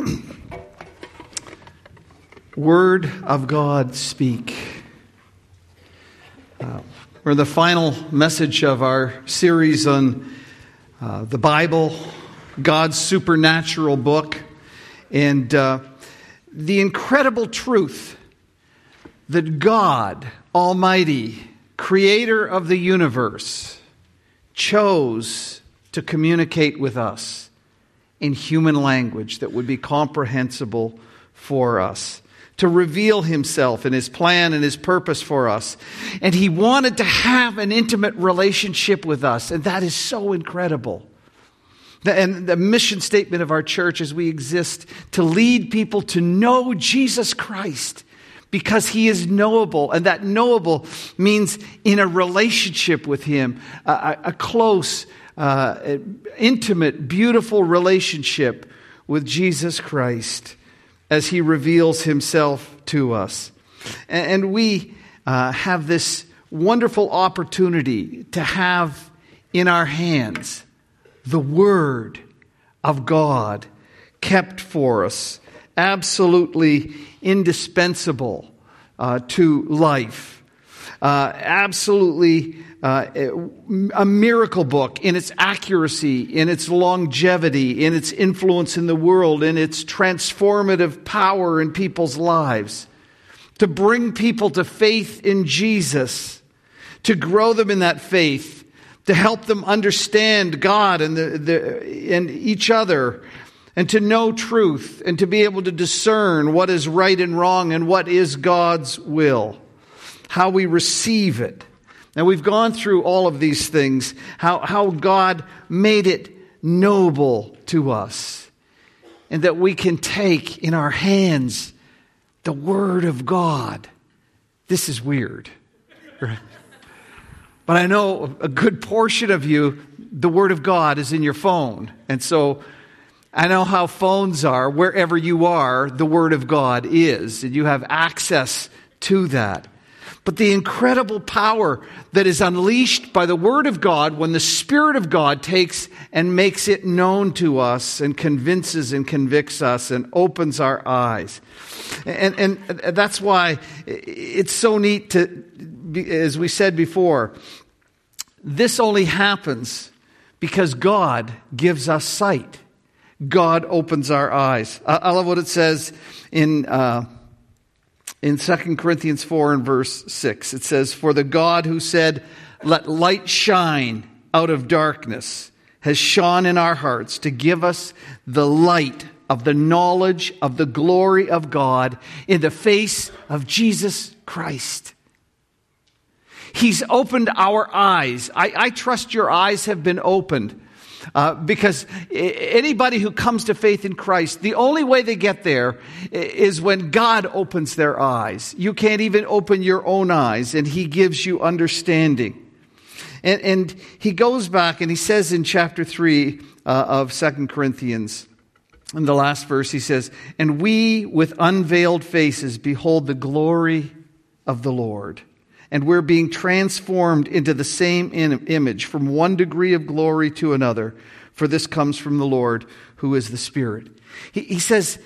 Word of God, speak. Uh, we're the final message of our series on uh, the Bible, God's supernatural book, and uh, the incredible truth that God Almighty, creator of the universe, chose to communicate with us in human language that would be comprehensible for us to reveal himself and his plan and his purpose for us. And he wanted to have an intimate relationship with us, and that is so incredible. And the mission statement of our church is we exist to lead people to know Jesus Christ because he is knowable. And that knowable means in a relationship with him, a, a close, uh, intimate, beautiful relationship with Jesus Christ as he reveals himself to us. And we uh, have this wonderful opportunity to have in our hands the Word of God kept for us, absolutely indispensable uh, to life, uh, absolutely uh, a miracle book in its accuracy, in its longevity, in its influence in the world, in its transformative power in people's lives, to bring people to faith in Jesus, to grow them in that faith, to help them understand God and, the, the, and each other, and to know truth, and to be able to discern what is right and wrong and what is God's will, how we receive it now, we've gone through all of these things, how, how God made it noble to us, and that we can take in our hands the Word of God. This is weird. Right? But I know a good portion of you, the Word of God is in your phone. And so I know how phones are. Wherever you are, the Word of God is, and you have access to that but the incredible power that is unleashed by the Word of God when the Spirit of God takes and makes it known to us and convinces and convicts us and opens our eyes. And, and that's why it's so neat to, as we said before, this only happens because God gives us sight. God opens our eyes. I love what it says in. Uh, in 2 Corinthians 4 and verse 6. It says, For the God who said, Let light shine out of darkness, has shone in our hearts to give us the light of the knowledge of the glory of God in the face of Jesus Christ. He's opened our eyes. I, I trust your eyes have been opened uh, because anybody who comes to faith in Christ, the only way they get there is when God opens their eyes. You can't even open your own eyes, and He gives you understanding. And, and he goes back and he says in chapter 3 uh, of Second Corinthians, in the last verse, he says, And we with unveiled faces behold the glory of the Lord and we're being transformed into the same image from one degree of glory to another, for this comes from the Lord who is the Spirit. He, he says,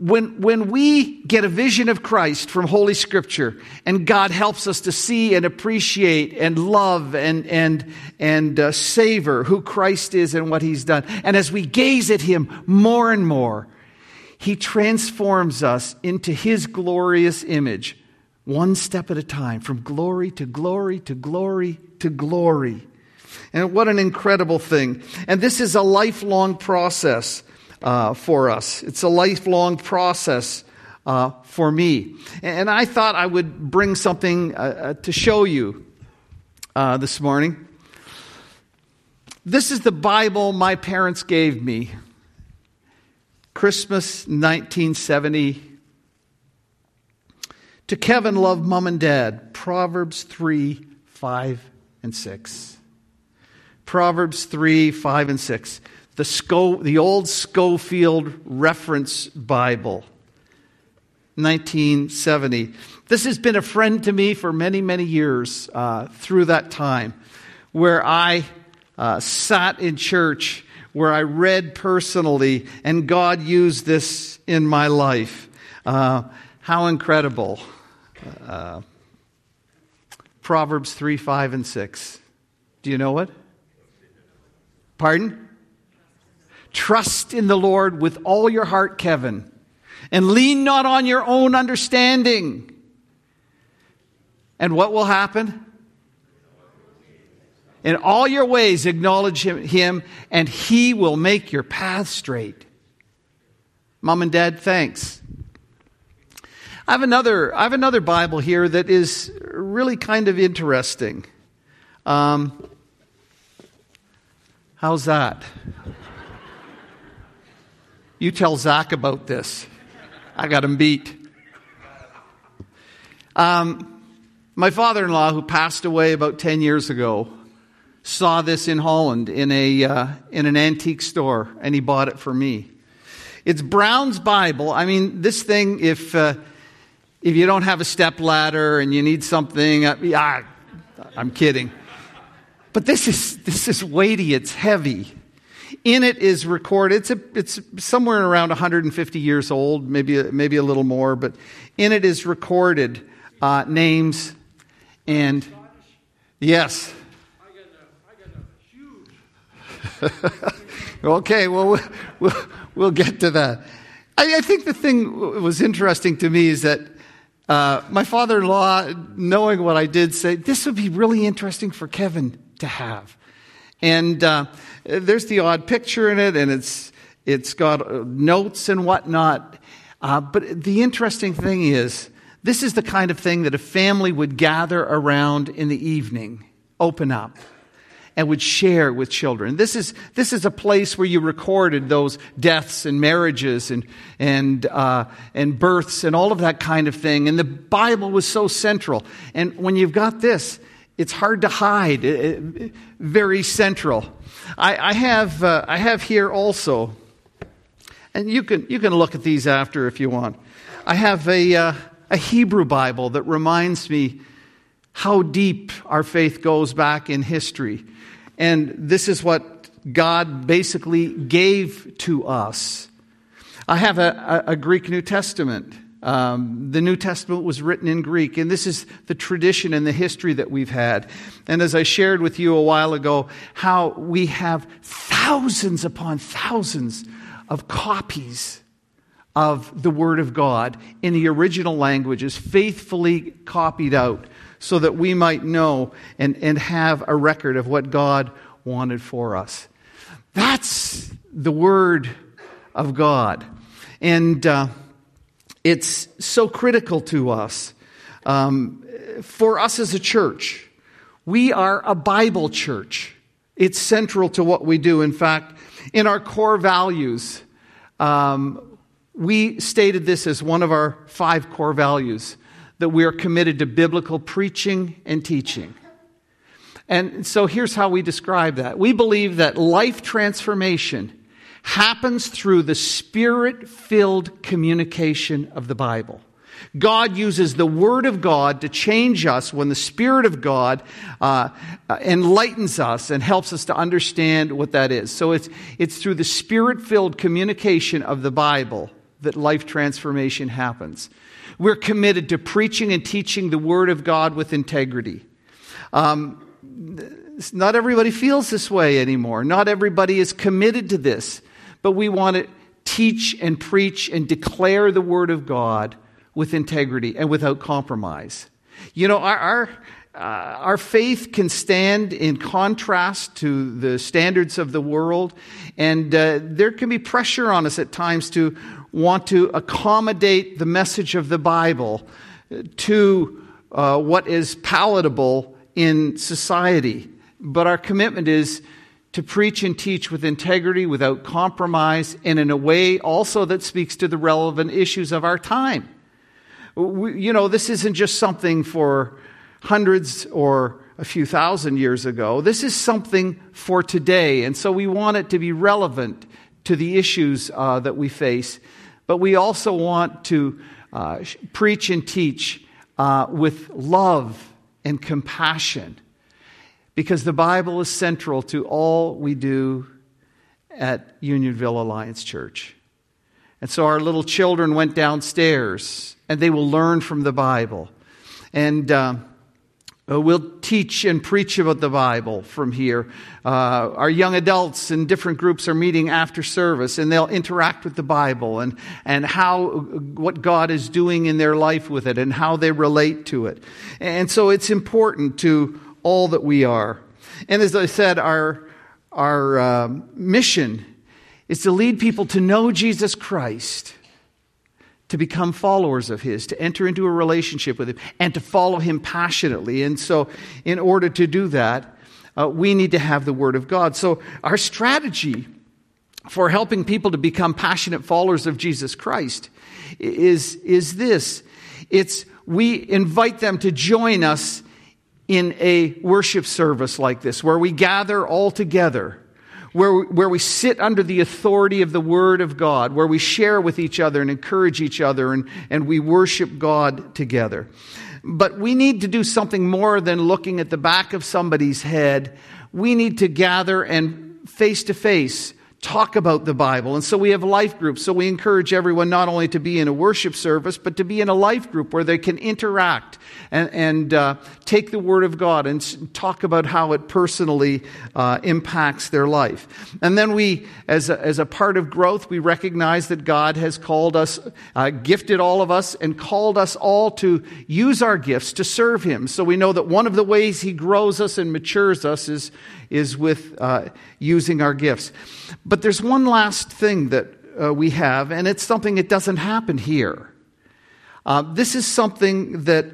when, when we get a vision of Christ from Holy Scripture and God helps us to see and appreciate and love and, and, and uh, savor who Christ is and what He's done, and as we gaze at Him more and more, He transforms us into His glorious image one step at a time, from glory to glory to glory to glory. And what an incredible thing. And this is a lifelong process uh, for us. It's a lifelong process uh, for me. And I thought I would bring something uh, uh to show you uh, this morning. This is the Bible my parents gave me. Christmas 1970 to Kevin, love mom and dad. Proverbs 3, 5, and 6. Proverbs 3, 5, and 6. The, the old Scofield Reference Bible, 1970. This has been a friend to me for many, many years uh, through that time, where I uh, sat in church where I read personally, and God used this in my life. Uh, how incredible. Uh, Proverbs 3, 5, and 6. Do you know it? Pardon? Trust in the Lord with all your heart, Kevin, and lean not on your own understanding. And what will happen? In all your ways, acknowledge him, and he will make your path straight. Mom and Dad, thanks. I have another, I have another Bible here that is really kind of interesting. Um, how's that? You tell Zach about this. I got him beat. Um, my father in law, who passed away about 10 years ago, saw this in Holland in, a, uh, in an antique store, and he bought it for me. It's Brown's Bible. I mean, this thing, if, uh, if you don't have a step ladder and you need something, uh, yeah, I'm kidding. But this is, this is weighty, it's heavy. In it is recorded, it's, a, it's somewhere around 150 years old, maybe, maybe a little more, but in it is recorded uh, names and, yes. okay, well, well, we'll get to that. I, I think the thing was interesting to me is that uh, my father in law, knowing what I did, said, This would be really interesting for Kevin to have. And uh, there's the odd picture in it, and it's, it's got uh, notes and whatnot. Uh, but the interesting thing is, this is the kind of thing that a family would gather around in the evening, open up, and would share with children. This is, this is a place where you recorded those deaths and marriages and, and, uh, and births and all of that kind of thing. And the Bible was so central. And when you've got this, it's hard to hide, it, very central. I, I have, uh, I have here also, and you can, you can look at these after if you want. I have a, uh, a Hebrew Bible that reminds me how deep our faith goes back in history. And this is what God basically gave to us. I have a, a, a Greek New Testament. Um, the New Testament was written in Greek, and this is the tradition and the history that we've had. And as I shared with you a while ago, how we have thousands upon thousands of copies of the Word of God in the original languages, faithfully copied out, so that we might know and, and have a record of what God wanted for us. That's the Word of God. And uh, it's so critical to us. Um, for us as a church, we are a Bible church. It's central to what we do. In fact, in our core values, um, we stated this as one of our five core values that we are committed to biblical preaching and teaching. And so here's how we describe that. We believe that life transformation happens through the spirit filled communication of the Bible. God uses the Word of God to change us when the Spirit of God uh, enlightens us and helps us to understand what that is. So it's, it's through the Spirit filled communication of the Bible that life transformation happens. We're committed to preaching and teaching the Word of God with integrity. Um, not everybody feels this way anymore. Not everybody is committed to this but we want to teach and preach and declare the Word of God with integrity and without compromise. You know, our, our, uh, our faith can stand in contrast to the standards of the world, and uh, there can be pressure on us at times to want to accommodate the message of the Bible to uh, what is palatable in society. But our commitment is to preach and teach with integrity, without compromise, and in a way also that speaks to the relevant issues of our time. We, you know, this isn't just something for hundreds or a few thousand years ago. This is something for today, and so we want it to be relevant to the issues uh, that we face. But we also want to uh, preach and teach uh, with love and compassion because the Bible is central to all we do at Unionville Alliance Church. And so our little children went downstairs and they will learn from the Bible. And uh, uh, we'll teach and preach about the Bible from here. Uh, our young adults in different groups are meeting after service, and they'll interact with the Bible and, and how, what God is doing in their life with it and how they relate to it. And so it's important to all that we are. And as I said, our, our uh, mission is to lead people to know Jesus Christ to become followers of His, to enter into a relationship with Him, and to follow Him passionately. And so, in order to do that, uh, we need to have the Word of God. So, our strategy for helping people to become passionate followers of Jesus Christ is, is this it's we invite them to join us in a worship service like this, where we gather all together where, where we sit under the authority of the Word of God, where we share with each other and encourage each other and, and we worship God together. But we need to do something more than looking at the back of somebody's head. We need to gather and face to face talk about the Bible. And so we have life groups. So we encourage everyone not only to be in a worship service, but to be in a life group where they can interact and, and uh, take the Word of God and talk about how it personally uh, impacts their life. And then we, as a, as a part of growth, we recognize that God has called us, uh, gifted all of us, and called us all to use our gifts to serve Him. So we know that one of the ways He grows us and matures us is, is with uh, using our gifts. But there's one last thing that uh, we have, and it's something that doesn't happen here. Uh, this is something that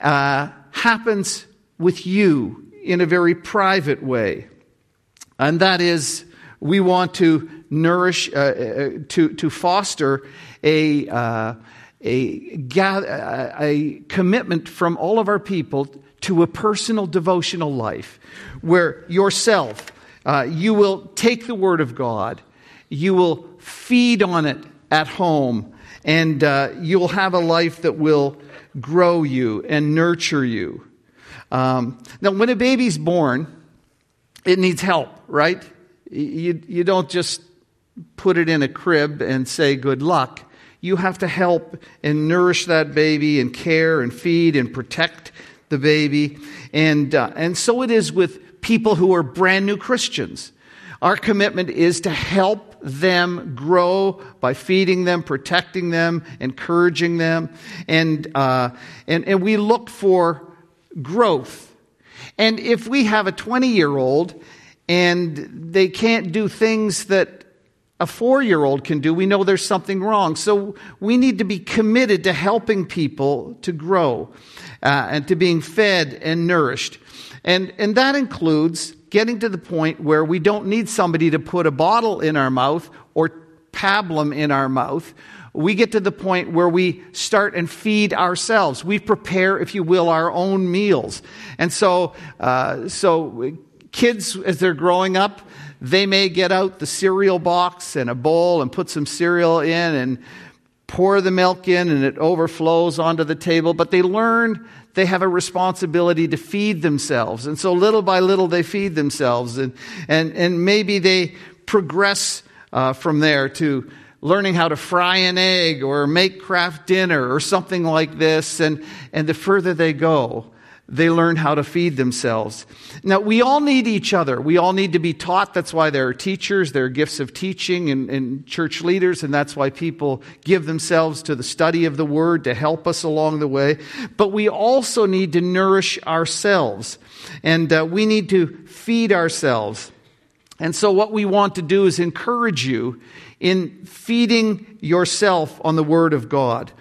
uh, happens with you in a very private way, and that is we want to nourish, uh, uh, to, to foster a, a, a commitment from all of our people to a personal devotional life where yourself, uh, you will take the Word of God, you will feed on it at home, and uh, you'll have a life that will grow you and nurture you. Um, now, when a baby's born, it needs help, right? You, you don't just put it in a crib and say good luck. You have to help and nourish that baby and care and feed and protect the baby. And, uh, and so it is with people who are brand new Christians. Our commitment is to help them grow by feeding them, protecting them, encouraging them. And, uh, and, and we look for growth. And if we have a 20 year old and they can't do things that a four year old can do, we know there's something wrong. So we need to be committed to helping people to grow uh, and to being fed and nourished. And, and that includes getting to the point where we don't need somebody to put a bottle in our mouth or pablum in our mouth. We get to the point where we start and feed ourselves. We prepare, if you will, our own meals. And so, uh, so kids, as they're growing up, they may get out the cereal box and a bowl and put some cereal in and pour the milk in and it overflows onto the table, but they learn they have a responsibility to feed themselves. And so little by little they feed themselves. And, and, and maybe they progress uh, from there to learning how to fry an egg or make Kraft Dinner or something like this. And, and the further they go, they learn how to feed themselves. Now, we all need each other. We all need to be taught. That's why there are teachers, there are gifts of teaching and, and, church leaders, and that's why people give themselves to the study of the Word to help us along the way. But we also need to nourish ourselves, and uh, we need to feed ourselves. And so, what we want to do is encourage you in feeding yourself on the Word of God.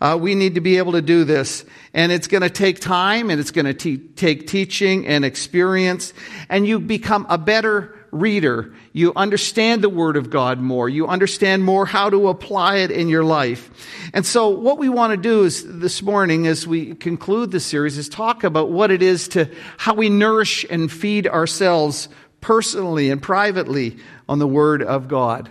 Uh, we need to be able to do this. And it's going to take time and it's going to take teaching and experience. And you become a better reader. You understand the Word of God more. You understand more how to apply it in your life. And so what we want to do is this morning as we conclude the series is talk about what it is to how we nourish and feed ourselves personally and privately on the Word of God.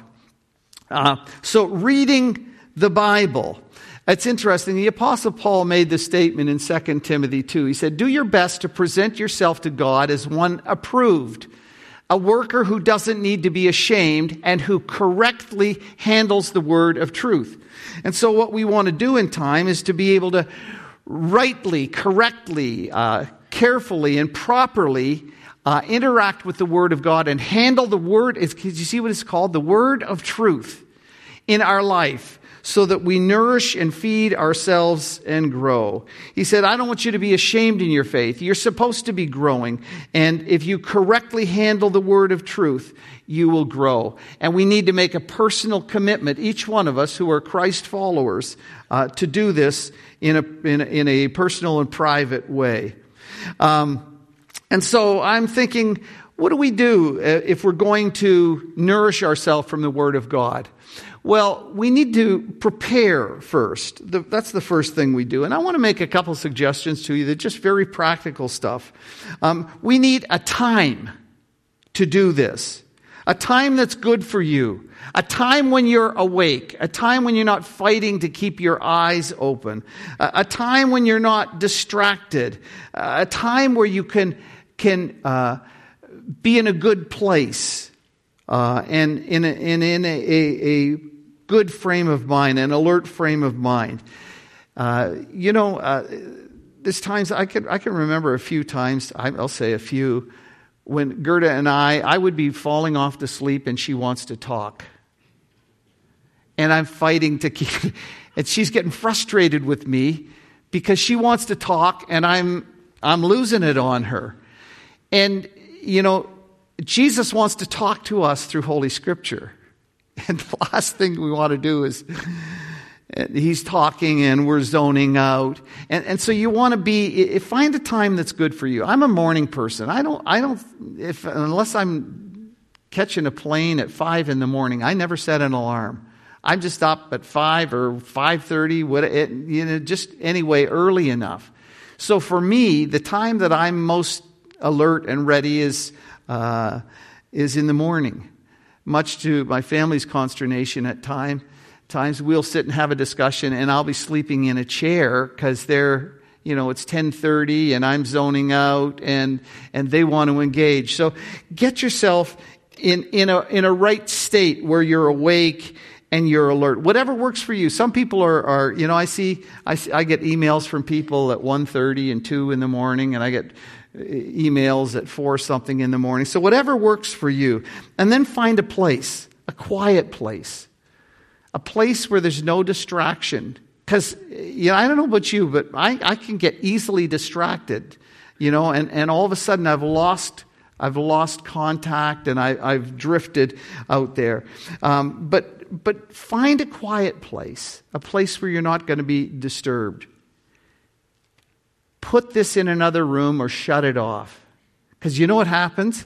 Uh, so reading the Bible it's interesting. The Apostle Paul made this statement in 2 Timothy 2. He said, Do your best to present yourself to God as one approved, a worker who doesn't need to be ashamed and who correctly handles the word of truth. And so, what we want to do in time is to be able to rightly, correctly, uh, carefully, and properly uh, interact with the Word of God and handle the Word. Is, you see what it's called? The Word of truth in our life so that we nourish and feed ourselves and grow. He said, I don't want you to be ashamed in your faith. You're supposed to be growing. And if you correctly handle the word of truth, you will grow. And we need to make a personal commitment, each one of us who are Christ followers, uh, to do this in a, in a, in a personal and private way. Um, and so I'm thinking, what do we do uh, if we're going to nourish ourselves from the Word of God? Well, we need to prepare first. The, that's the first thing we do. And I want to make a couple suggestions to you that just very practical stuff. Um, we need a time to do this, a time that's good for you, a time when you're awake, a time when you're not fighting to keep your eyes open, a, a time when you're not distracted, a time where you can, can uh, be in a good place. Uh, and in, a, in, in a, a, good frame of mind, an alert frame of mind. Uh, you know, uh, there's times I can, I can remember a few times, I'll say a few, when Gerda and I, I would be falling off to sleep and she wants to talk. And I'm fighting to keep, and she's getting frustrated with me because she wants to talk and I'm, I'm losing it on her. And, you know, Jesus wants to talk to us through Holy Scripture. And the last thing we want to do is he's talking and we're zoning out. And, and so you want to be, find a time that's good for you. I'm a morning person. I don't, I don't, if, unless I'm catching a plane at five in the morning, I never set an alarm. I'm just up at five or 5.30, what, it, you know, just anyway, early enough. So for me, the time that I'm most alert and ready is, uh, is in the morning much to my family's consternation at time, times we'll sit and have a discussion and I'll be sleeping in a chair because they're you know it's 10:30 and I'm zoning out and and they want to engage. So get yourself in in a in a right state where you're awake and you're alert. Whatever works for you. Some people are, are you know, I see, I, see, I get emails from people at 1.30 and 2 in the morning, and I get emails at four something in the morning. So whatever works for you. And then find a place, a quiet place, a place where there's no distraction. Because, you know, I don't know about you, but I, I can get easily distracted, you know, and, and all of a sudden I've lost. I've lost contact and I, have drifted out there. Um, but, but find a quiet place, a place where you're not going to be disturbed put this in another room or shut it off. Because you know what happens?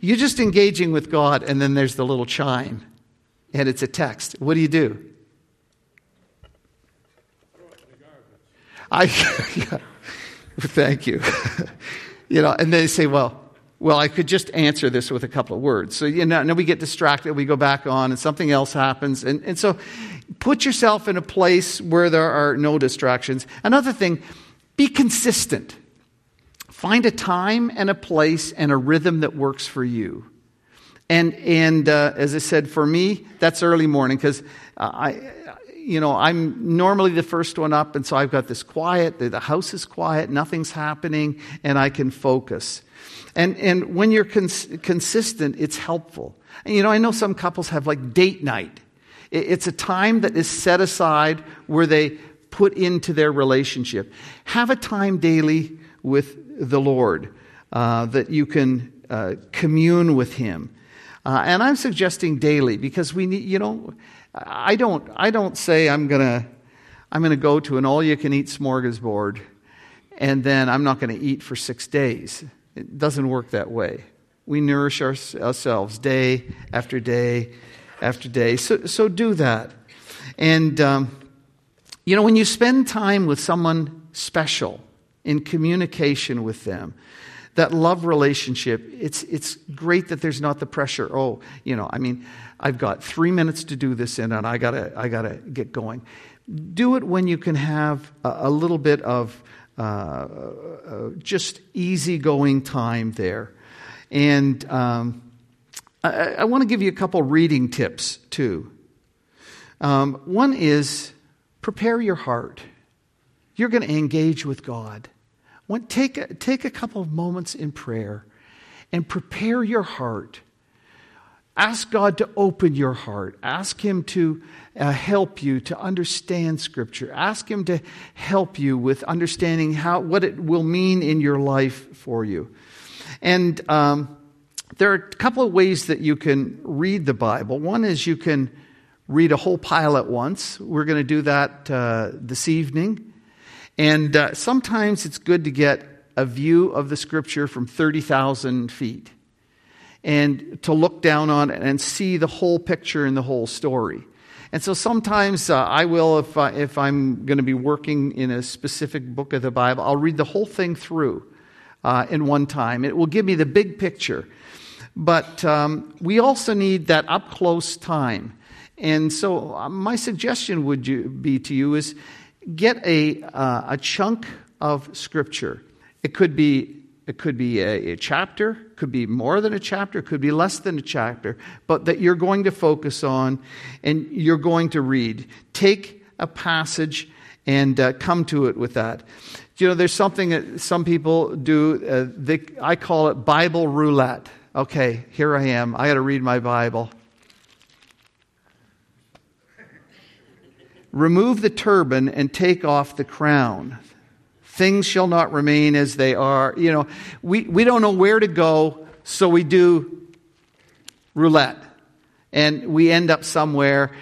You're just engaging with God, and then there's the little chime, and it's a text. What do you do? I, yeah, thank you. you know, and they say, well, well, I could just answer this with a couple of words. So, you know, we get distracted, we go back on, and something else happens. And, and so, put yourself in a place where there are no distractions. Another thing, be consistent. Find a time and a place and a rhythm that works for you. And, and uh, as I said, for me, that's early morning because I, you know, I'm normally the first one up, and so I've got this quiet, the, the house is quiet, nothing's happening, and I can focus. And, and when you're cons- consistent, it's helpful. And, you know, I know some couples have like date night. It's a time that is set aside where they put into their relationship. Have a time daily with the Lord uh, that you can uh, commune with Him. Uh, and I'm suggesting daily because we need, you know, I don't, I don't say I'm going to, I'm going to go to an all you can eat smorgasbord and then I'm not going to eat for six days. It doesn't work that way. We nourish our, ourselves day after day after day. So, so do that. And um, you know, when you spend time with someone special in communication with them, that love relationship, it's, it's great that there's not the pressure. Oh, you know, I mean, I've got three minutes to do this in, and I gotta, I gotta get going. Do it when you can have a, a little bit of uh, uh, just easygoing time there. And um, I, I want to give you a couple reading tips too. Um, one is prepare your heart. You're going to engage with God. take, a, take a couple of moments in prayer and prepare your heart. Ask God to open your heart. Ask Him to uh, help you to understand Scripture. Ask Him to help you with understanding how, what it will mean in your life for you. And um, there are a couple of ways that you can read the Bible. One is you can read a whole pile at once. We're going to do that uh, this evening. And uh, sometimes it's good to get a view of the Scripture from 30,000 feet and to look down on it and see the whole picture and the whole story. And so sometimes uh, I will, if, I, if I'm going to be working in a specific book of the Bible, I'll read the whole thing through uh, in one time. It will give me the big picture. But um, we also need that up close time. And so uh, my suggestion would you, be to you is get a, uh, a chunk of Scripture. It could be it could be a, a, chapter, could be more than a chapter, could be less than a chapter, but that you're going to focus on and you're going to read. Take a passage and uh, come to it with that. You know, there's something that some people do, uh, they, I call it Bible roulette. Okay, here I am. I got to read my Bible. Remove the turban and take off the crown. Things shall not remain as they are. You know, we, we don't know where to go, so we do roulette. And we end up somewhere.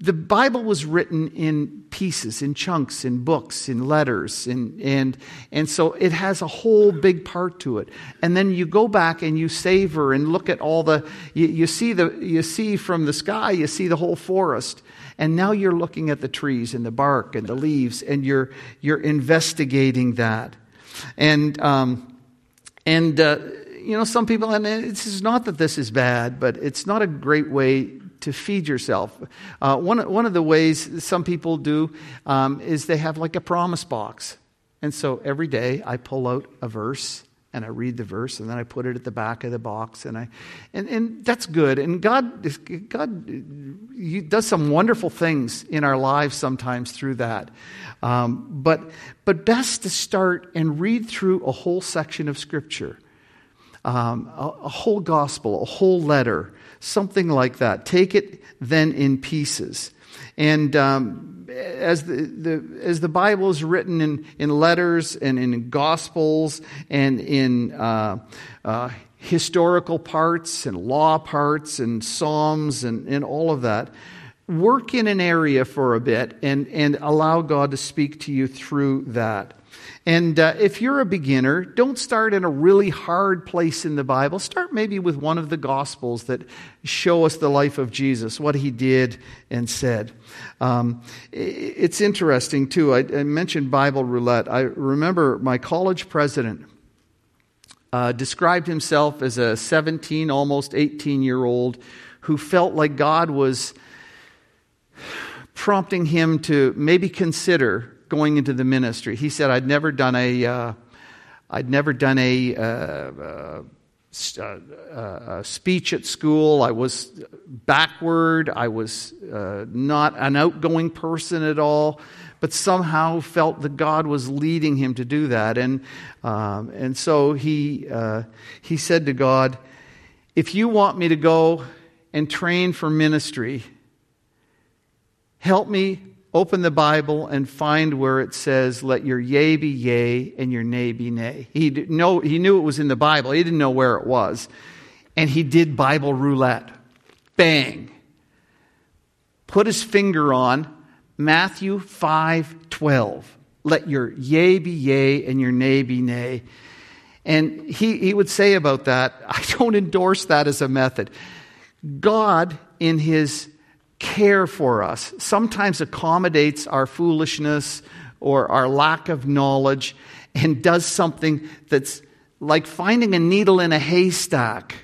The Bible was written in pieces, in chunks, in books, in letters, and, and, and so it has a whole big part to it. And then you go back and you savor and look at all the, you, you, see the, you see from the sky, you see the whole forest. And now you're looking at the trees and the bark and the leaves, and you're, you're investigating that. And, um, and uh, you know, some people, and it's not that this is bad, but it's not a great way to feed yourself. Uh, one, one of the ways some people do um, is they have like a promise box. And so every day I pull out a verse and I read the verse and then I put it at the back of the box and I and, and that's good. And God God does some wonderful things in our lives sometimes through that. Um, but but best to start and read through a whole section of scripture um, a, a whole gospel a whole letter something like that. Take it then in pieces and um, as the, the, as the Bible is written in, in letters and in gospels and in uh, uh, historical parts and law parts and psalms and, and all of that, work in an area for a bit and, and allow God to speak to you through that. And uh, if you're a beginner, don't start in a really hard place in the Bible. Start maybe with one of the Gospels that show us the life of Jesus, what he did and said. Um, it's interesting, too. I, I, mentioned Bible roulette. I remember my college president uh, described himself as a 17, almost 18 year old who felt like God was prompting him to maybe consider going into the ministry. He said, I'd never done a, uh, I'd never done a, uh, uh, uh, speech at school. I was backward. I was uh, not an outgoing person at all, but somehow felt that God was leading him to do that. And, um, and so he, uh, he said to God, If you want me to go and train for ministry, help me open the Bible and find where it says, Let your yea be yea and your nay be nay. He, know, he knew it was in the Bible, he didn't know where it was. And he did Bible roulette. Bang. Put his finger on Matthew 5 12. Let your yea be yea and your nay be nay. And he, he would say about that, I don't endorse that as a method. God, in his care for us, sometimes accommodates our foolishness or our lack of knowledge and does something that's like finding a needle in a haystack.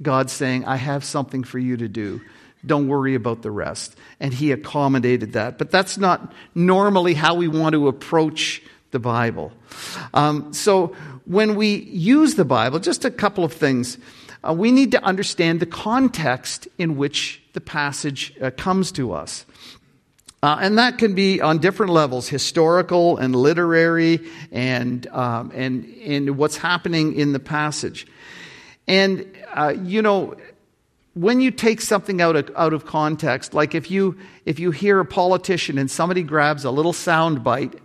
God's saying, I have something for you to do. Don't worry about the rest. And he accommodated that. But that's not normally how we want to approach the Bible. Um, so when we use the Bible, just a couple of things. Uh, we need to understand the context in which the passage uh, comes to us. Uh, and that can be on different levels historical and literary and, um, and, and what's happening in the passage. And, uh, you know, when you take something out of, out of context, like if you, if you hear a politician and somebody grabs a little sound bite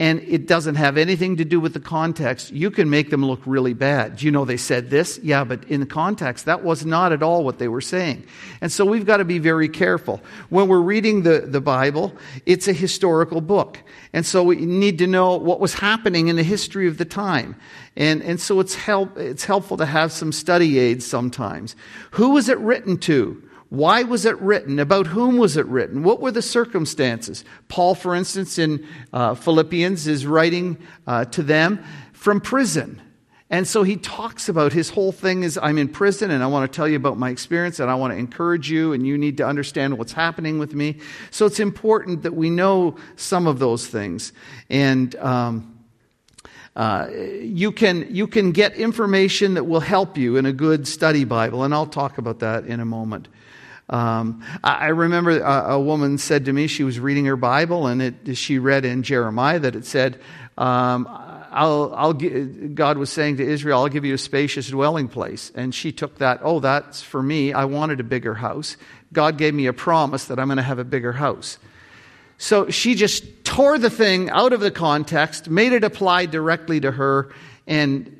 and it doesn't have anything to do with the context, you can make them look really bad. Do you know they said this? Yeah, but in the context, that was not at all what they were saying. And so we've got to be very careful. When we're reading the, the Bible, it's a historical book. And so we need to know what was happening in the history of the time. And, and so it's, help, it's helpful to have some study aids sometimes. Who was it written to? Why was it written? About whom was it written? What were the circumstances? Paul, for instance, in uh, Philippians, is writing uh, to them from prison. And so he talks about his whole thing is I'm in prison and I want to tell you about my experience and I want to encourage you and you need to understand what's happening with me. So it's important that we know some of those things. And, um, uh, you, can, you can get information that will help you in a good study Bible, and I'll talk about that in a moment. Um, I remember a, a, woman said to me, she was reading her Bible, and it, she read in Jeremiah that it said, um, I'll, I'll, God was saying to Israel, I'll give you a spacious dwelling place. And she took that, oh, that's for me. I wanted a bigger house. God gave me a promise that I'm going to have a bigger house. So she just tore the thing out of the context, made it apply directly to her, and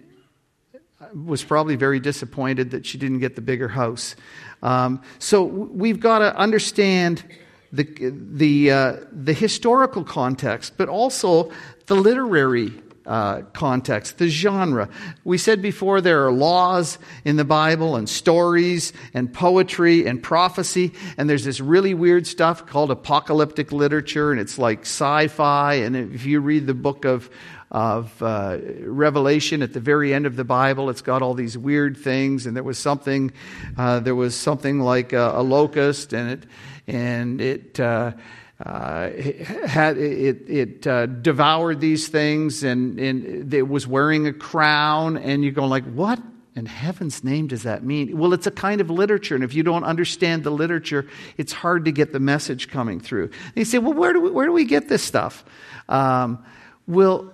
was probably very disappointed that she didn't get the bigger house. Um, so we've got to understand the, the, uh, the historical context, but also the literary uh, context, the genre. We said before there are laws in the Bible and stories and poetry and prophecy, and there's this really weird stuff called apocalyptic literature, and it's like sci fi. And if you read the book of of uh, Revelation at the very end of the Bible. It's got all these weird things, and there was something, uh, there was something like a, a, locust, and it, and it. Uh, uh, had, it, it uh, devoured these things and, and it was wearing a crown and you're going like what in heaven's name does that mean? Well it's a kind of literature and if you don't understand the literature it's hard to get the message coming through. And you say well where do we, where do we get this stuff? Um, well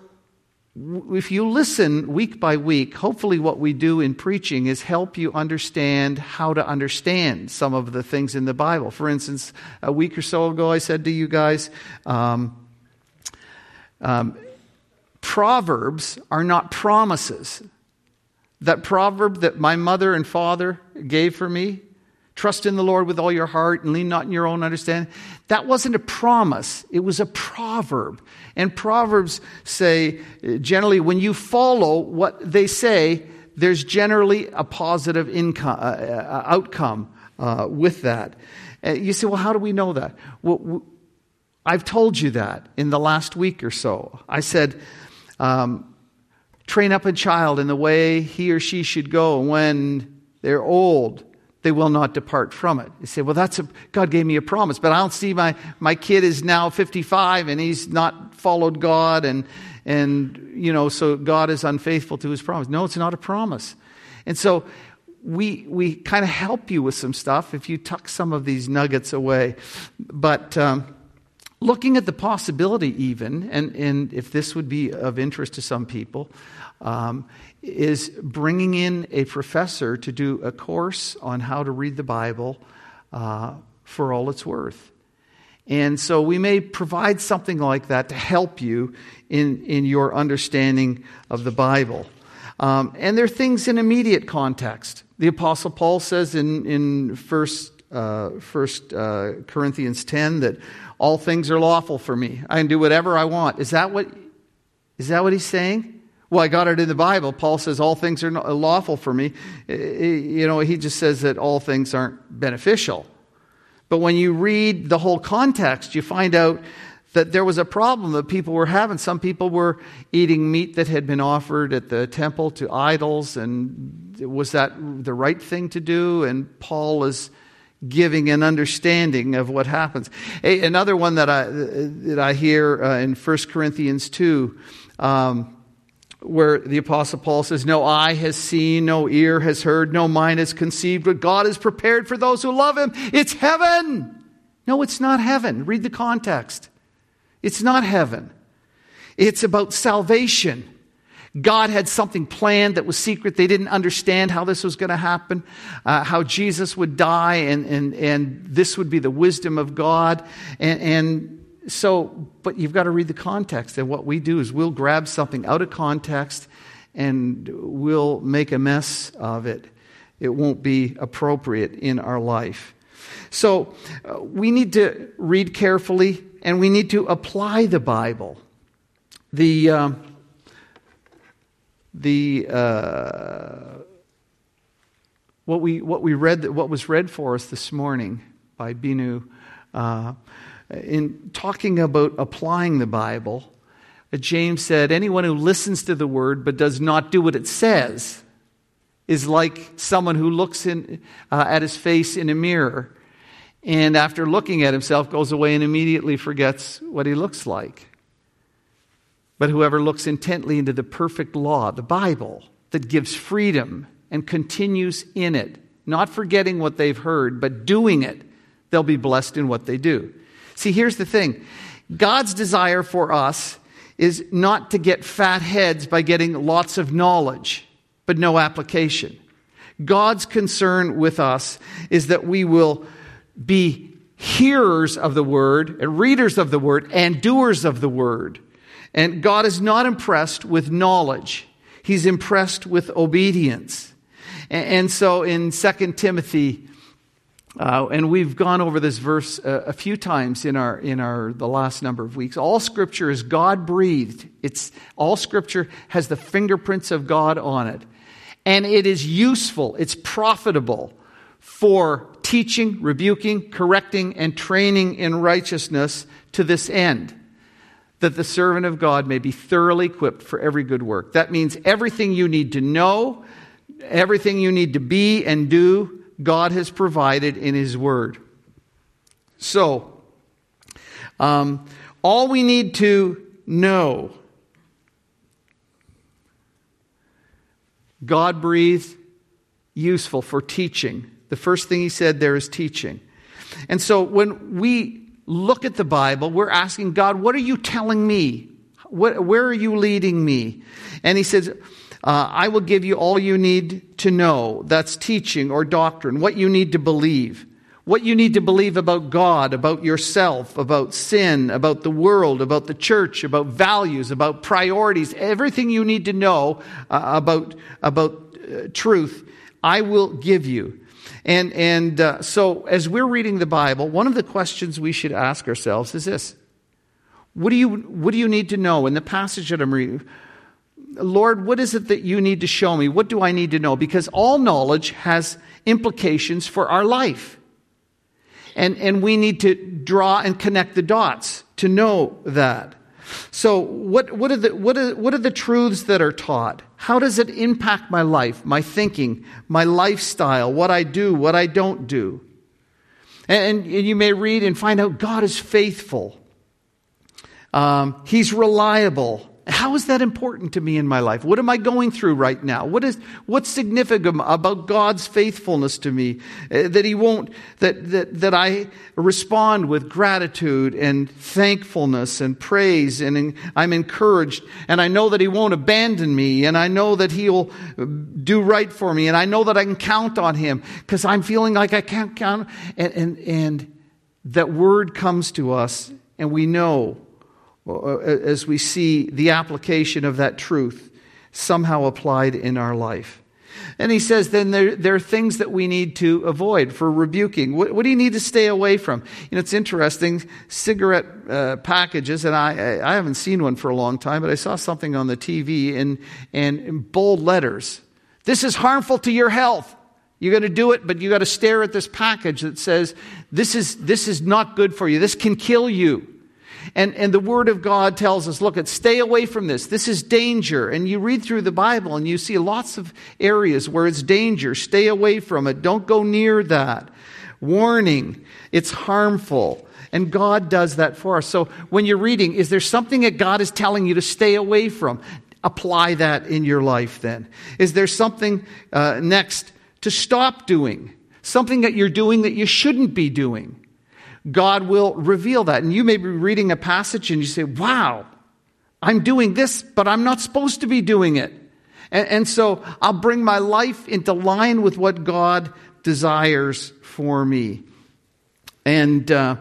if you listen week by week, hopefully what we do in preaching is help you understand how to understand some of the things in the Bible. For instance, a week or so ago, I said to you guys, um, um, Proverbs are not promises. That proverb that my mother and father gave for me, Trust in the Lord with all your heart and lean not in your own understanding. That wasn't a promise, it was a proverb. And proverbs say generally, when you follow what they say, there's generally a positive income, uh, uh, outcome uh, with that. Uh, you say, well, how do we know that? Well, w- I've told you that in the last week or so. I said, um, train up a child in the way he or she should go when they're old they will not depart from it. You say, well, that's a, God gave me a promise, but I don't see my, my kid is now 55 and he's not followed God and, and, you know, so God is unfaithful to his promise. No, it's not a promise. And so we, we kind of help you with some stuff if you tuck some of these nuggets away. But, um, looking at the possibility even, and, and if this would be of interest to some people, um, is bringing in a professor to do a course on how to read the Bible uh, for all it's worth. And so we may provide something like that to help you in, in your understanding of the Bible. Um, and there are things in immediate context. The Apostle Paul says in, in 1 uh, First, uh, Corinthians 10 that all things are lawful for me. I can do whatever I want. Is that what, is that what he's saying? Well, I got it in the Bible. Paul says all things are lawful for me. You know, he just says that all things aren't beneficial. But when you read the whole context, you find out that there was a problem that people were having. Some people were eating meat that had been offered at the temple to idols, and was that the right thing to do? And Paul is giving an understanding of what happens. Another one that I, that I hear uh, in 1 Corinthians 2 um, where the Apostle Paul says, No eye has seen, no ear has heard, no mind has conceived what God has prepared for those who love him. It's heaven. No, it's not heaven. Read the context. It's not heaven. It's about salvation. God had something planned that was secret. They didn't understand how this was going to happen, uh, how Jesus would die, and, and, and this would be the wisdom of God. And, and so, but you've got to read the context. And what we do is we'll grab something out of context and we'll make a mess of it. It won't be appropriate in our life. So, uh, we need to read carefully and we need to apply the Bible. The. Uh, the uh, what we what we read what was read for us this morning by Binu uh, in talking about applying the Bible. Uh, James said, "Anyone who listens to the word but does not do what it says is like someone who looks in, uh, at his face in a mirror." And after looking at himself, goes away and immediately forgets what he looks like. But whoever looks intently into the perfect law, the Bible, that gives freedom and continues in it, not forgetting what they've heard, but doing it, they'll be blessed in what they do. See, here's the thing God's desire for us is not to get fat heads by getting lots of knowledge, but no application. God's concern with us is that we will be hearers of the word and readers of the word and doers of the word. And God is not impressed with knowledge, He's impressed with obedience. And so in 2 Timothy, uh, and we've gone over this verse a, a, few times in our in our the last number of weeks. All Scripture is God breathed. It's all Scripture has the fingerprints of God on it, and it is useful. It's profitable for teaching, rebuking, correcting, and training in righteousness to this end that the servant of God may be thoroughly equipped for every good work. That means everything you need to know, everything you need to be and do, God has provided in His Word. So, um, all we need to know God breathed, useful for teaching. The first thing He said there is teaching. And so when we look at the Bible, we're asking God, what are you telling me? What, where are you leading me? And he says, uh, I will give you all you need to know. That's teaching or doctrine, what you need to believe. What you need to believe about God, about yourself, about sin, about the world, about the church, about values, about priorities, everything you need to know uh, about, about uh, truth, I will give you. And, and uh, so, as we're reading the Bible, one of the questions we should ask ourselves is this What do you, what do you need to know in the passage that I'm reading? Lord, what is it that you need to show me? What do I need to know? Because all knowledge has implications for our life. And, and we need to draw and connect the dots to know that. So, what, what, are the, what, are, what are the truths that are taught? How does it impact my life, my thinking, my lifestyle, what I do, what I don't do? And, and you may read and find out God is faithful, um, He's reliable, how is that important to me in my life? What am I going through right now? What is, what's significant about God's faithfulness to me? Uh, that He won't, that, that, that I respond with gratitude and thankfulness and praise and I'm encouraged and I know that He won't abandon me and I know that He'll do right for me and I know that I can count on Him because I'm feeling like I can't count. And, and, and that word comes to us and we know as we see the application of that truth somehow applied in our life. And he says, then there, there are things that we need to avoid for rebuking. What, what, do you need to stay away from? You know, it's interesting. Cigarette uh, packages, and I, I haven't seen one for a long time, but I saw something on the TV in, in, in bold letters. This is harmful to your health. You're going to do it, but you got to stare at this package that says, this is, this is not good for you. This can kill you. And, and the Word of God tells us, look, at stay away from this. This is danger. And you read through the Bible and you see lots of areas where it's danger. Stay away from it. Don't go near that. Warning, it's harmful. And God does that for us. So when you're reading, is there something that God is telling you to stay away from? Apply that in your life then. Is there something uh, next to stop doing? Something that you're doing that you shouldn't be doing? God will reveal that. And you may be reading a passage and you say, wow, I'm doing this, but I'm not supposed to be doing it. And, and so I'll bring my life into line with what God desires for me. And, uh,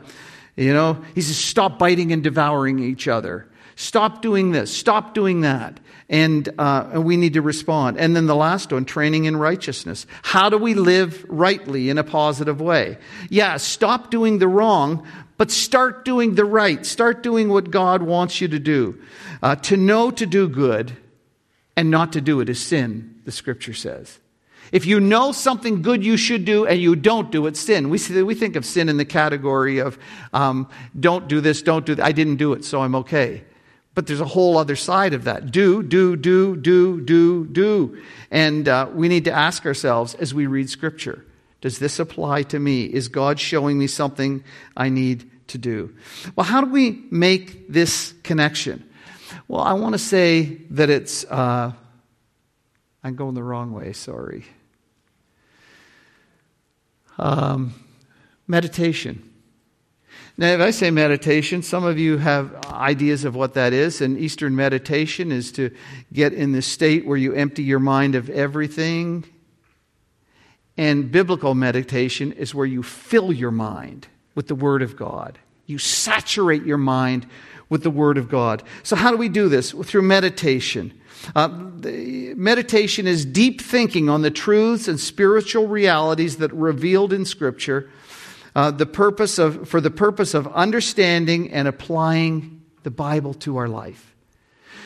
you know, he says, stop biting and devouring each other. Stop doing this. Stop doing that. And, uh, we need to respond. And then the last one, training in righteousness. How do we live rightly in a positive way? Yeah, stop doing the wrong, but start doing the right. Start doing what God wants you to do. Uh, to know to do good and not to do it is sin, the scripture says. If you know something good you should do and you don't do it, sin. We, see, we think of sin in the category of um, don't do this, don't do that. I didn't do it, so I'm okay. But there's a whole other side of that. Do, do, do, do, do, do. And uh, we need to ask ourselves as we read Scripture Does this apply to me? Is God showing me something I need to do? Well, how do we make this connection? Well, I want to say that it's, uh, I'm going the wrong way, sorry. Um, meditation. Now, if I say meditation, some of you have ideas of what that is. And Eastern meditation is to get in the state where you empty your mind of everything. And biblical meditation is where you fill your mind with the Word of God. You saturate your mind with the Word of God. So, how do we do this? Through meditation. Uh, meditation is deep thinking on the truths and spiritual realities that are revealed in Scripture uh, the purpose of, for the purpose of understanding and applying the Bible to our life.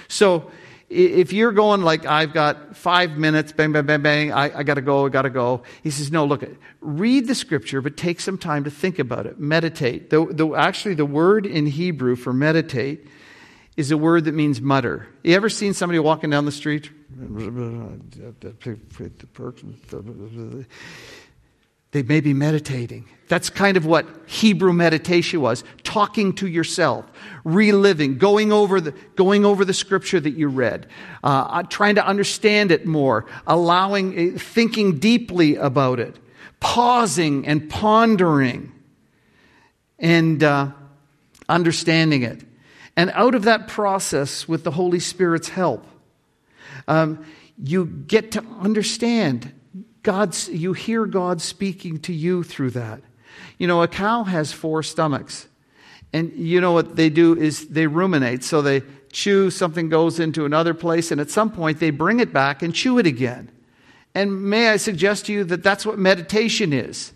So, if you're going like I've got five minutes, bang, bang, bang, bang, I, I got to go, I got to go. He says, no, look, read the scripture, but take some time to think about it. Meditate. The, the, actually, the word in Hebrew for meditate is a word that means mutter. You ever seen somebody walking down the street? They may be meditating. That's kind of what Hebrew meditation was talking to yourself, reliving, going over the, going over the scripture that you read, uh, uh trying to understand it more, allowing, uh, thinking deeply about it, pausing and pondering, and uh, understanding it. And out of that process, with the Holy Spirit's help, um, you get to understand God's, you hear God speaking to you through that. You know, a cow has four stomachs. And you know what they do is they ruminate. So they chew, something goes into another place, and at some point they bring it back and chew it again. And may I suggest to you that that's what meditation is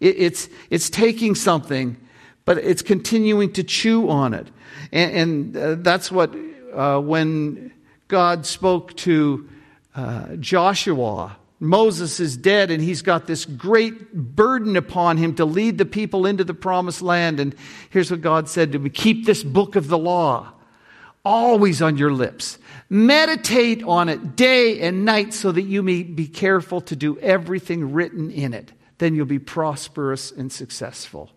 it, it's, it's taking something, but it's continuing to chew on it. And, and uh, that's what, uh, when God spoke to uh, Joshua, Moses is dead and he's got this great burden upon him to lead the people into the promised land. And here's what God said to me Keep this book of the law always on your lips. Meditate on it day and night so that you may be careful to do everything written in it. Then you'll be prosperous and successful.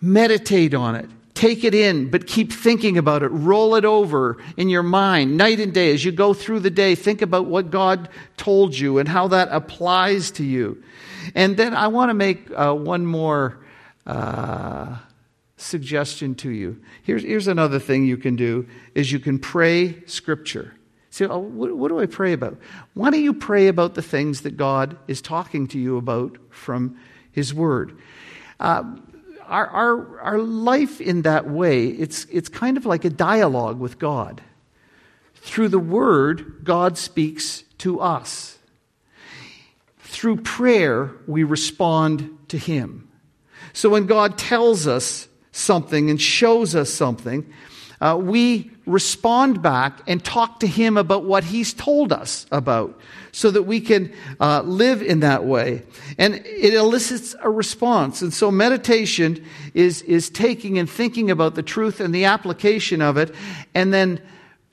Meditate on it. Take it in, but keep thinking about it. Roll it over in your mind night and day. As you go through the day, think about what God told you and how that applies to you. And then I want to make uh, one more uh, suggestion to you. Here's, here's another thing you can do is you can pray scripture. Say, oh, what, what do I pray about? Why don't you pray about the things that God is talking to you about from His Word? Uh, our, our, our life in that way, it's, it's kind of like a dialogue with God. Through the Word, God speaks to us. Through prayer, we respond to Him. So when God tells us something and shows us something, uh, we respond back and talk to Him about what He's told us about so that we can uh, live in that way. And it elicits a response. And so meditation is, is taking and thinking about the truth and the application of it, and then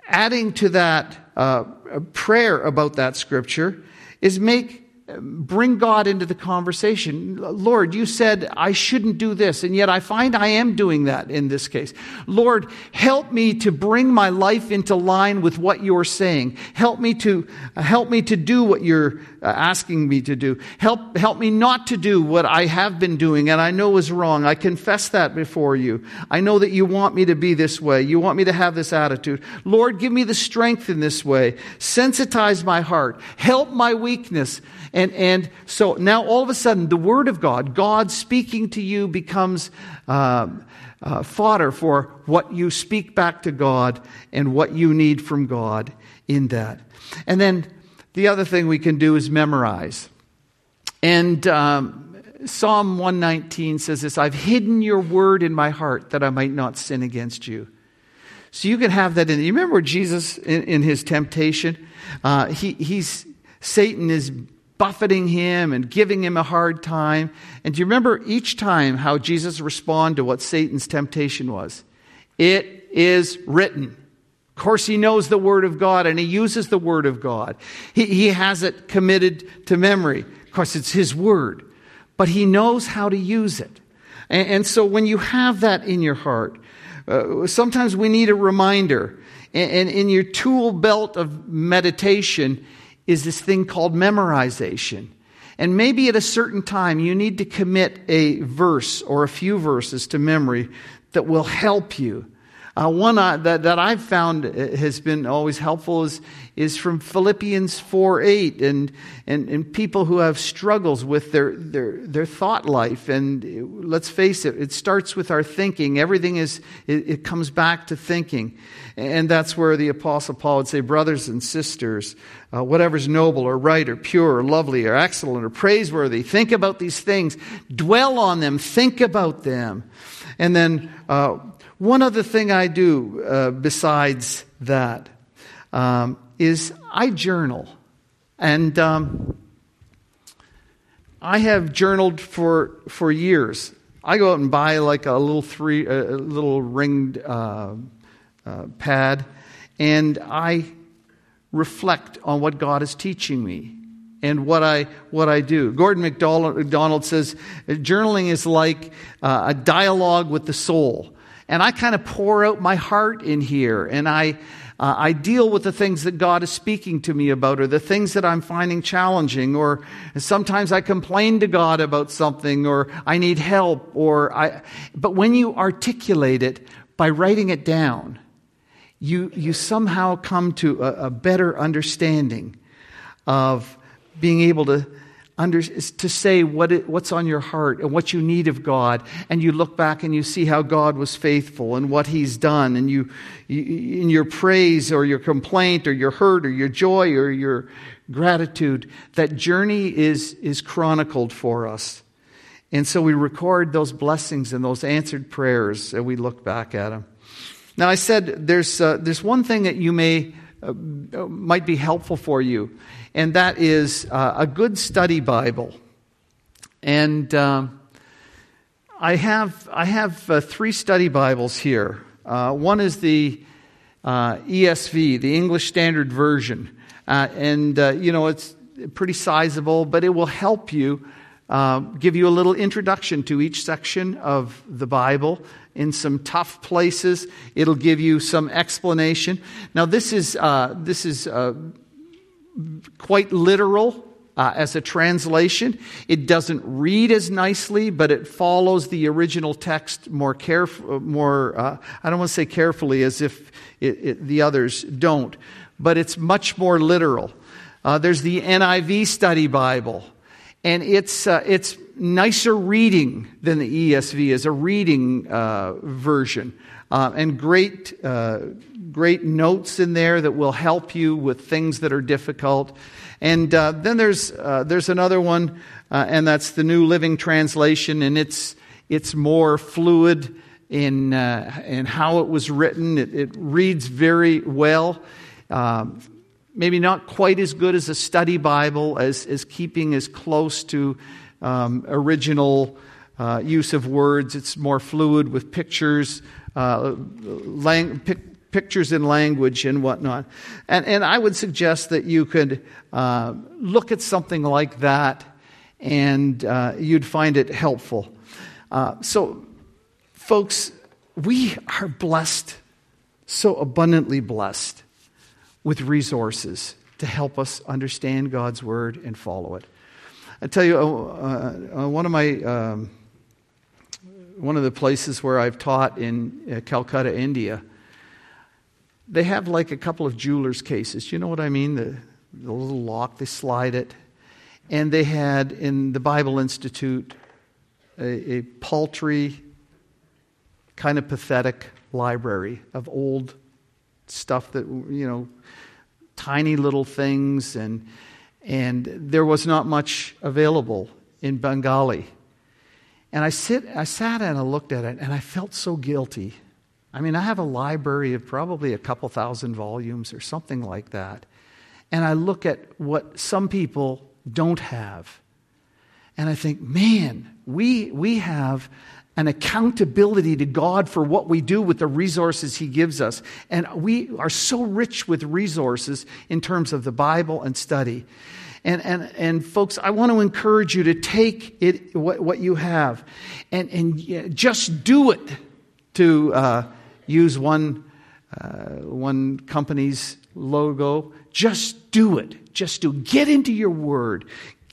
adding to that uh, prayer about that scripture is make bring God into the conversation. Lord, you said I shouldn't do this, and yet I find I am doing that in this case. Lord, help me to bring my life into line with what you're saying. Help me to help me to do what you're asking me to do. Help help me not to do what I have been doing and I know is wrong. I confess that before you. I know that you want me to be this way. You want me to have this attitude. Lord, give me the strength in this way. Sensitize my heart. Help my weakness. And, and so now all of a sudden, the Word of God, God speaking to you, becomes uh, uh, fodder for what you speak back to God and what you need from God in that. And then the other thing we can do is memorize. And um, Psalm 119 says this I've hidden your word in my heart that I might not sin against you. So you can have that in. You remember Jesus in, in his temptation? Uh, he, he's Satan is buffeting him and giving him a hard time. And do you remember each time how Jesus responded to what Satan's temptation was? It is written. Of course, he knows the Word of God and he uses the Word of God. He, he has it committed to memory. Of course, it's his Word, but he knows how to use it. And, and so when you have that in your heart, uh, sometimes we need a reminder. And, and in your tool belt of meditation, is this thing called memorization. And maybe at a certain time you need to commit a verse or a few verses to memory that will help you. Uh, one uh, that, that I've found uh, has been always helpful is, is from Philippians 4 8, and, and, and people who have struggles with their, their, their thought life. And let's face it, it starts with our thinking. Everything is, it, it comes back to thinking. And that's where the Apostle Paul would say, Brothers and sisters, uh, whatever's noble or right or pure or lovely or excellent or praiseworthy. Think about these things. Dwell on them. Think about them. And then uh, one other thing I do uh, besides that um, is I journal. And um, I have journaled for, for years. I go out and buy like a little three, a little ringed uh, uh, pad, and I reflect on what God is teaching me and what I, what I do. Gordon MacDonald says journaling is like uh, a dialogue with the soul. And I kind of pour out my heart in here and I, uh, I deal with the things that God is speaking to me about or the things that I'm finding challenging or sometimes I complain to God about something or I need help or I, but when you articulate it by writing it down, you, you somehow come to a, a better understanding of being able to, under, to say what it, what's on your heart and what you need of God. And you look back and you see how God was faithful and what He's done. And you, you in your praise or your complaint or your hurt or your joy or your gratitude, that journey is, is chronicled for us. And so we record those blessings and those answered prayers and we look back at them. Now, I said there's, uh, there's one thing that you may, uh, might be helpful for you, and that is uh, a good study Bible. And um, I have, I have uh, three study Bibles here. Uh, one is the uh, ESV, the English Standard Version. and, you know, it's pretty sizable, but it will help you. Uh, give you a little introduction to each section of the Bible in some tough places. It'll give you some explanation. Now, this is, uh, this is uh, quite literal. Uh, as a translation. It doesn't read as nicely, but it follows the original text more careful, more, uh, I don't want to say carefully as if it, it, the others don't, but it's much more literal. Uh, there's the NIV Study Bible, and it's, uh, it's nicer reading than the ESV is a reading uh, version. Uh, and great, uh, great notes in there that will help you with things that are difficult. And uh, then there's, uh, there's another one, uh, and that's the New Living Translation, and it's, it's more fluid in, in how it was written. It, it reads very well. Um, maybe not quite as good as a study Bible, as, as keeping as close to um, original uh, use of words. It's more fluid with pictures, uh, lang- pic- pictures in language and whatnot. And, and I would suggest that you could uh, look at something like that and uh, you'd find it helpful. Uh, so, folks, we are blessed, so abundantly blessed, with resources to help us understand God's word and follow it. I tell you, uh, uh, one of my um, one of the places where I've taught in uh, Calcutta, India, they have like a couple of jeweler's cases. You know what I mean? The, the little lock, they slide it. And they had in the Bible Institute a, a paltry, kind of pathetic library of old stuff that, you know, tiny little things. And, and there was not much available in Bengali. And I, sit, I sat and I looked at it and I felt so guilty. I mean, I have a library of probably a couple thousand volumes or something like that. And I look at what some people don't have. And I think, man, we, we have an accountability to God for what we do with the resources He gives us. And we are so rich with resources in terms of the Bible and study. And, and, and folks, I want to encourage you to take it, what, what you have and, and just do it to uh, use one, uh, one company's logo. Just do it. Just do. Get into your word.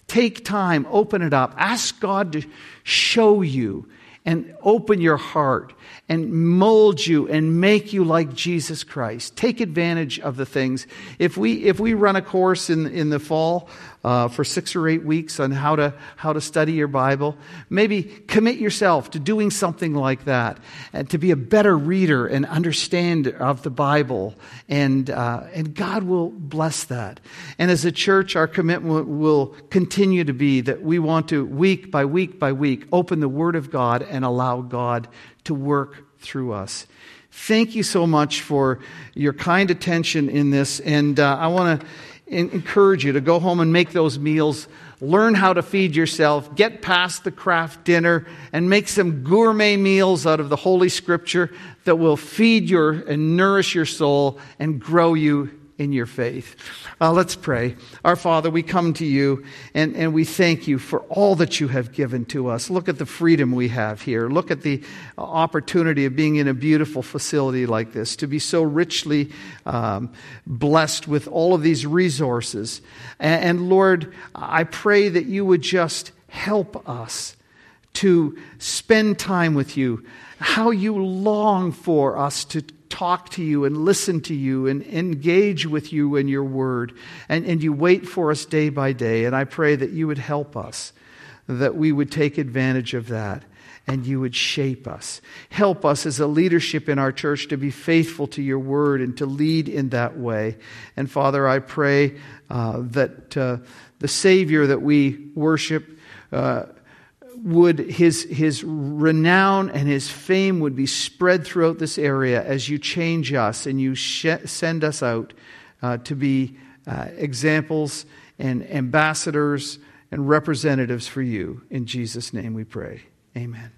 Take time, open it up. Ask God to show you and open your heart and mold you and make you like Jesus Christ. Take advantage of the things. If we, if we run a course in, in the fall uh, for six or eight weeks on how to, how to study your Bible, maybe commit yourself to doing something like that and to be a better reader and understand of the Bible. And, uh, and God will bless that. And as a church, our commitment will continue to be that we want to, week by week by week, open the Word of God and allow God to work through us. Thank you so much for your kind attention in this. And uh, I want to encourage you to go home and make those meals. Learn how to feed yourself. Get past the Kraft Dinner and make some gourmet meals out of the Holy Scripture that will feed your and nourish your soul and grow you in your faith. Uh, let's pray. Our Father, we come to you and, and we thank you for all that you have given to us. Look at the freedom we have here. Look at the opportunity of being in a beautiful facility like this, to be so richly um, blessed with all of these resources. And, and Lord, I pray that you would just help us to spend time with you, how you long for us to talk to you and listen to you and engage with you in your word. And, and you wait for us day by day. And I pray that you would help us, that we would take advantage of that and you would shape us. Help us as a leadership in our church to be faithful to your word and to lead in that way. And Father, I pray uh, that uh, the Savior that we worship. Uh, would his, his renown and his fame would be spread throughout this area as you change us and you sh- send us out uh, to be uh, examples and ambassadors and representatives for you. In Jesus' name we pray. Amen.